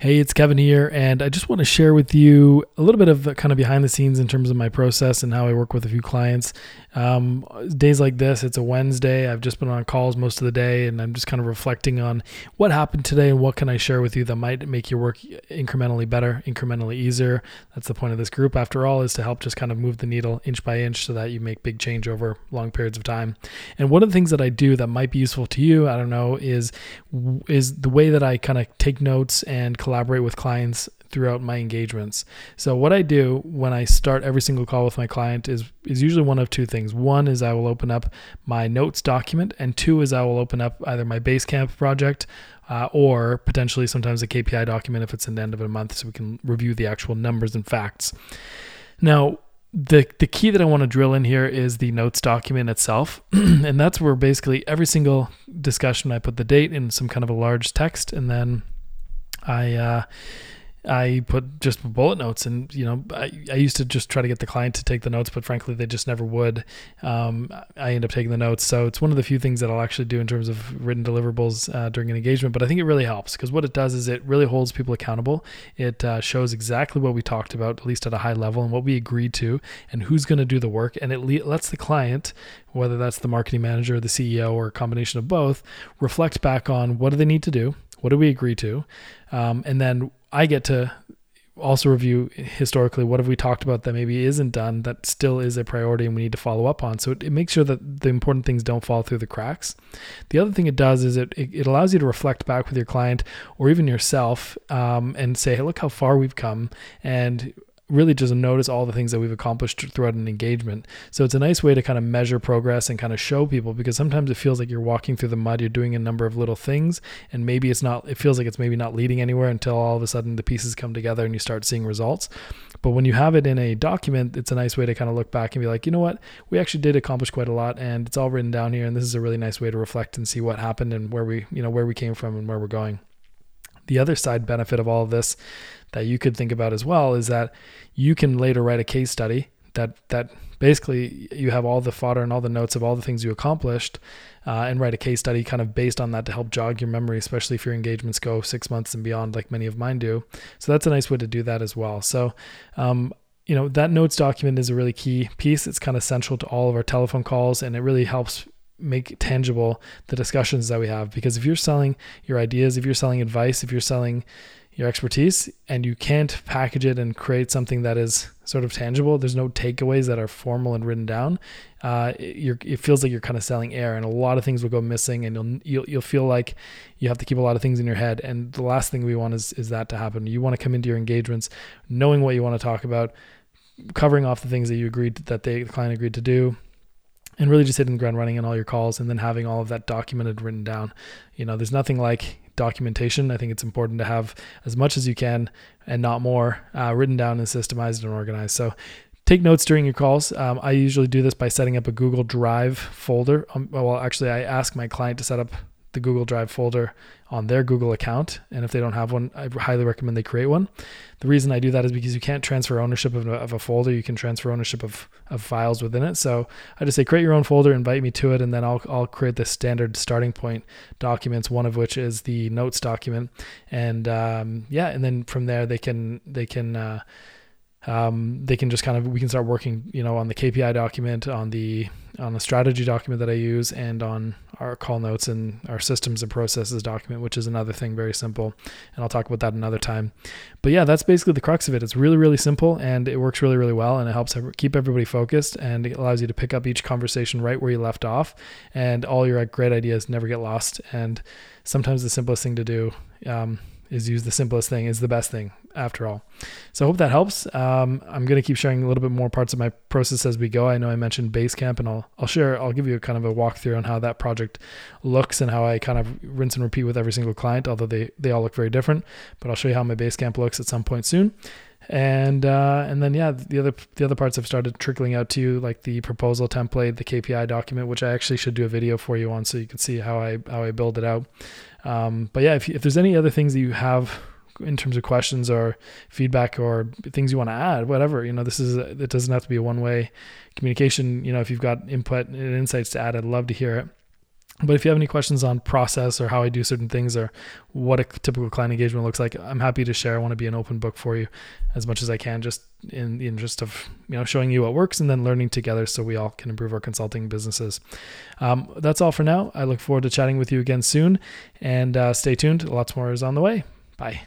Hey, it's Kevin here, and I just want to share with you a little bit of kind of behind the scenes in terms of my process and how I work with a few clients. Um, days like this, it's a Wednesday. I've just been on calls most of the day, and I'm just kind of reflecting on what happened today and what can I share with you that might make your work incrementally better, incrementally easier. That's the point of this group, after all, is to help just kind of move the needle inch by inch so that you make big change over long periods of time. And one of the things that I do that might be useful to you, I don't know, is is the way that I kind of take notes and collaborate with clients throughout my engagements. So what I do when I start every single call with my client is is usually one of two things. One is I will open up my notes document, and two is I will open up either my Basecamp project uh, or potentially sometimes a KPI document if it's in the end of a month, so we can review the actual numbers and facts. Now, the the key that I want to drill in here is the notes document itself, and that's where basically every single discussion I put the date in some kind of a large text, and then I uh, I put just bullet notes, and you know, I, I used to just try to get the client to take the notes, but frankly, they just never would. Um, I end up taking the notes, so it's one of the few things that I'll actually do in terms of written deliverables uh, during an engagement. But I think it really helps because what it does is it really holds people accountable. It uh, shows exactly what we talked about, at least at a high level, and what we agreed to, and who's going to do the work, and it le- lets the client, whether that's the marketing manager, the CEO, or a combination of both, reflect back on what do they need to do what do we agree to? Um, and then I get to also review historically what have we talked about that maybe isn't done that still is a priority and we need to follow up on so it, it makes sure that the important things don't fall through the cracks the other thing it does is it, it, it allows you to reflect back with your client or even yourself um, and say hey look how far we've come and really just notice all the things that we've accomplished throughout an engagement. So it's a nice way to kind of measure progress and kind of show people because sometimes it feels like you're walking through the mud, you're doing a number of little things, and maybe it's not, it feels like it's maybe not leading anywhere until all of a sudden the pieces come together and you start seeing results. But when you have it in a document, it's a nice way to kind of look back and be like, you know what, we actually did accomplish quite a lot and it's all written down here. And this is a really nice way to reflect and see what happened and where we, you know, where we came from and where we're going. The other side benefit of all of this that you could think about as well is that you can later write a case study that that basically you have all the fodder and all the notes of all the things you accomplished uh, and write a case study kind of based on that to help jog your memory especially if your engagements go six months and beyond like many of mine do. So that's a nice way to do that as well. So um, you know that notes document is a really key piece. It's kind of central to all of our telephone calls and it really helps make tangible the discussions that we have. Because if you're selling your ideas if you're selling advice if you're selling your expertise and you can't package it and create something that is sort of tangible there's no takeaways that are formal and written down uh, you're it feels like you're kind of selling air and a lot of things will go missing and you'll, you'll you'll feel like you have to keep a lot of things in your head. And the last thing we want is is that to happen. You want to come into your engagements knowing what you want to talk about covering off the things that you agreed to, that they, the client agreed to do and really just hitting the ground running in all your calls and then having all of that documented written down you know there's nothing like documentation. I think it's important to have as much as you can and not more uh, written down and systemized and organized. So take notes during your calls. Um, I usually do this by setting up a Google Drive folder. Um, well, actually, I ask my client to set up the Google Drive folder on their Google account. And if they don't have one, I highly recommend they create one. The reason I do that is because you can't transfer ownership of a, of a folder. You can transfer ownership of, of files within it. So I just say create your own folder, invite me to it, and then I'll, I'll create the standard starting point documents, one of which is the notes document. And um, yeah, and then from there they can, they can, uh, um, they can just kind of we can start working you know on the KPI document on the on the strategy document that I use and on our call notes and our systems and processes document which is another thing very simple. And I'll talk about that another time. But yeah that's basically the crux of it. It's really really simple and it works really really well and it helps keep everybody focused and it allows you to pick up each conversation right where you left off and all your great ideas never get lost. And sometimes the simplest thing to do um, is use the simplest thing is the best thing after all. So I hope that helps. Um, I'm going to keep sharing a little bit more parts of my process as we go. I know I mentioned Basecamp and I'll, I'll share, I'll give you a kind of a walkthrough on how that project looks and how I kind of rinse and repeat with every single client, although they, they all look very different, but I'll show you how my Basecamp looks at some point soon and uh, and then yeah the other the other parts have started trickling out to you like the proposal template the KPI document which I actually should do a video for you on so you can see how I how I build it out um, but yeah, if, if there's any other things that you have in terms of questions or feedback or things you want to add, whatever, you know, this is, it doesn't have to be a one way communication. You know, if you've got input and insights to add, I'd love to hear it. But if you have any questions on process or how I do certain things or what a typical client engagement looks like, I'm happy to share. I want to be an open book for you as much as I can, just in the interest of you know showing you what works and then learning together so we all can improve our consulting businesses. Um, that's all for now. I look forward to chatting with you again soon, and uh, stay tuned. Lots more is on the way. Bye.